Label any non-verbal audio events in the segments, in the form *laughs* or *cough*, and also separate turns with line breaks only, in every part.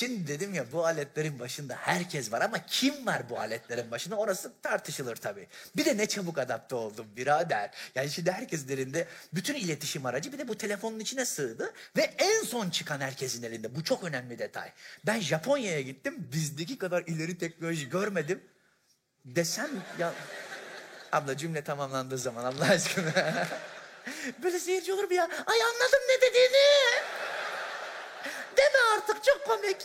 Şimdi dedim ya bu aletlerin başında herkes var ama kim var bu aletlerin başında orası tartışılır tabii. Bir de ne çabuk adapte oldum birader. Yani şimdi herkesin elinde bütün iletişim aracı bir de bu telefonun içine sığdı. Ve en son çıkan herkesin elinde. Bu çok önemli detay. Ben Japonya'ya gittim bizdeki kadar ileri teknoloji görmedim. Desem ya... Abla cümle tamamlandığı zaman Allah aşkına. *laughs* Böyle seyirci olur mu ya? Ay anladım ne dediğini. Deme çok komik.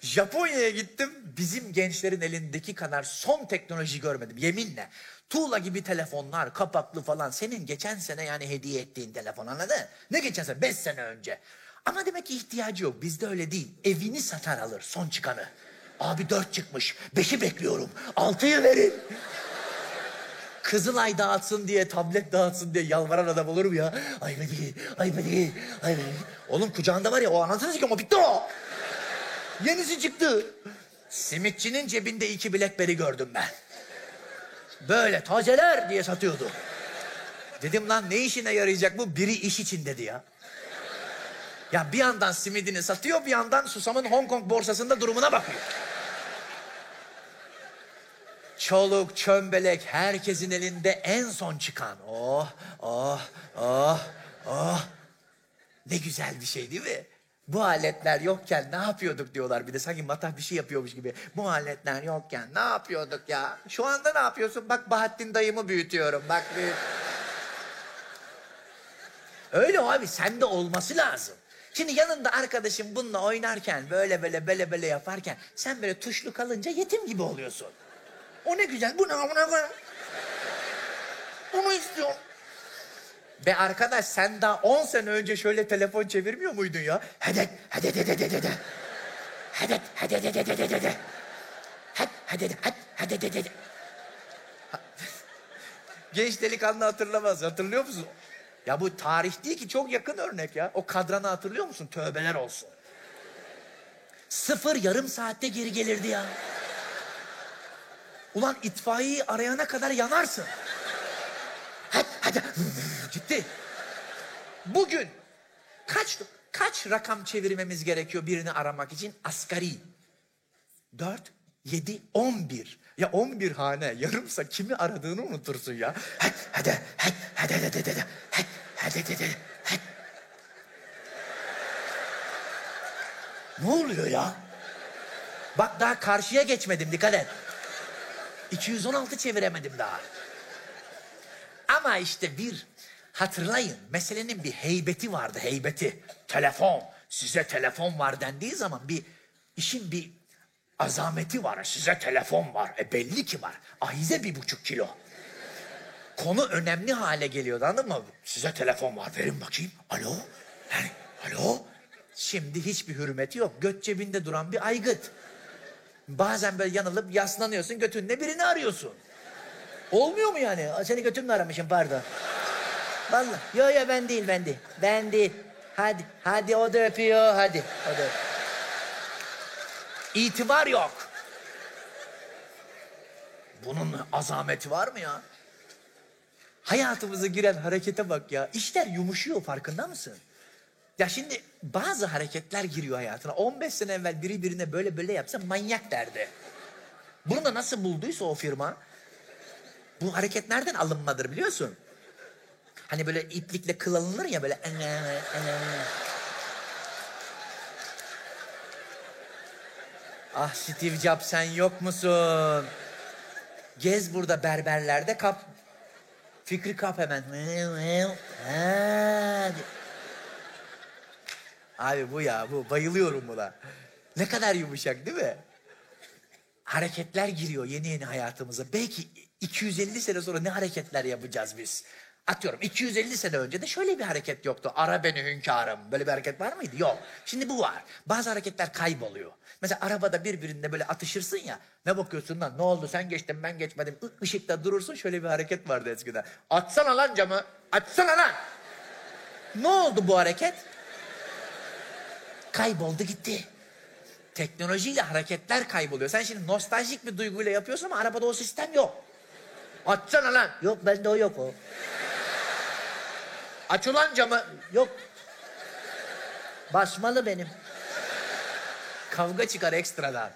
Japonya'ya gittim. Bizim gençlerin elindeki kadar son teknoloji görmedim yeminle. Tuğla gibi telefonlar, kapaklı falan. Senin geçen sene yani hediye ettiğin telefon anladın? Ne geçen sene? Beş sene önce. Ama demek ki ihtiyacı yok. Bizde öyle değil. Evini satar alır son çıkanı. Abi dört çıkmış. Beşi bekliyorum. Altıyı verin. Kızılay dağıtsın diye, tablet dağıtsın diye yalvaran adam olur mu ya? Ay beni, ay beni, ay beni. Oğlum kucağında var ya o anasını sikim o bitti o. Yenisi çıktı. Simitçinin cebinde iki Blackberry gördüm ben. Böyle tazeler diye satıyordu. Dedim lan ne işine yarayacak bu? Biri iş için dedi ya. Ya bir yandan simidini satıyor bir yandan Susam'ın Hong Kong borsasında durumuna bakıyor. Çoluk, çömbelek, herkesin elinde en son çıkan. Oh, oh, oh, oh. Ne güzel bir şey değil mi? Bu aletler yokken ne yapıyorduk diyorlar bir de sanki matah bir şey yapıyormuş gibi. Bu aletler yokken ne yapıyorduk ya? Şu anda ne yapıyorsun? Bak Bahattin dayımı büyütüyorum. Bak büyüt. Öyle abi sende olması lazım. Şimdi yanında arkadaşım bununla oynarken böyle böyle böyle böyle yaparken sen böyle tuşlu kalınca yetim gibi oluyorsun. O ne güzel. Bu ne amına koyayım? Onu istiyorum. Be arkadaş sen daha 10 sene önce şöyle telefon çevirmiyor muydun ya? Hedet, hedet, hedet, hedet, hedet. Hedet, hedet, hedet, hedet, hedet. Hedet, hedet, hedet, hedet. Ha- Genç delikanlı hatırlamaz. Hatırlıyor musun? Ya bu tarih değil ki çok yakın örnek ya. O kadranı hatırlıyor musun? Tövbeler olsun. Sıfır yarım saatte geri gelirdi ya. Ulan itfaiyeyi arayana kadar yanarsın. Hadi, hadi. Gitti. Bugün kaç kaç rakam çevirmemiz gerekiyor birini aramak için? Asgari. Dört, yedi, on bir. Ya on bir hane yarımsa kimi aradığını unutursun ya. Hadi, hadi, hadi, hadi, hadi, hadi, hadi, hadi, hadi, hadi, hadi. Ne oluyor ya? Bak daha karşıya geçmedim dikkat et. 216 çeviremedim daha. Ama işte bir hatırlayın meselenin bir heybeti vardı heybeti. Telefon size telefon var dendiği zaman bir işin bir azameti var. Size telefon var. E belli ki var. Ahize bir buçuk kilo. Konu önemli hale geliyordu anladın mı? Size telefon var verin bakayım. Alo? Yani, alo? Şimdi hiçbir hürmeti yok. Göt cebinde duran bir aygıt. Bazen böyle yanılıp yaslanıyorsun götünle birini arıyorsun. Olmuyor mu yani? Seni götümle aramışım pardon. Vallahi. Yo yo ben değil ben değil. Ben değil. Hadi hadi o da öpüyor hadi. O da öp- İtibar yok. Bunun azameti var mı ya? Hayatımıza giren harekete bak ya. İşler yumuşuyor farkında mısın? Ya şimdi bazı hareketler giriyor hayatına. 15 sene evvel biri birine böyle böyle yapsa manyak derdi. Bunu da nasıl bulduysa o firma. Bu hareket nereden alınmadır biliyorsun? Hani böyle iplikle kıl alınır ya böyle. Ah Steve Jobs sen yok musun? Gez burada berberlerde kap. Fikri kap hemen. Abi bu ya bu bayılıyorum buna. Ne kadar yumuşak değil mi? Hareketler giriyor yeni yeni hayatımıza. Belki 250 sene sonra ne hareketler yapacağız biz? Atıyorum 250 sene önce de şöyle bir hareket yoktu. Ara beni hünkârım. Böyle bir hareket var mıydı? Yok. Şimdi bu var. Bazı hareketler kayboluyor. Mesela arabada birbirine böyle atışırsın ya. Ne bakıyorsun lan? Ne oldu? Sen geçtin ben geçmedim. Işıkta durursun. Şöyle bir hareket vardı eskiden. Açsana lan camı. Açsana lan. Ne oldu bu hareket? Kayboldu gitti. Teknolojiyle hareketler kayboluyor. Sen şimdi nostaljik bir duyguyla yapıyorsun ama arabada o sistem yok. Açsana lan. Yok bende o yok o. Aç ulan camı. Yok. Basmalı benim. Kavga çıkar ekstradan.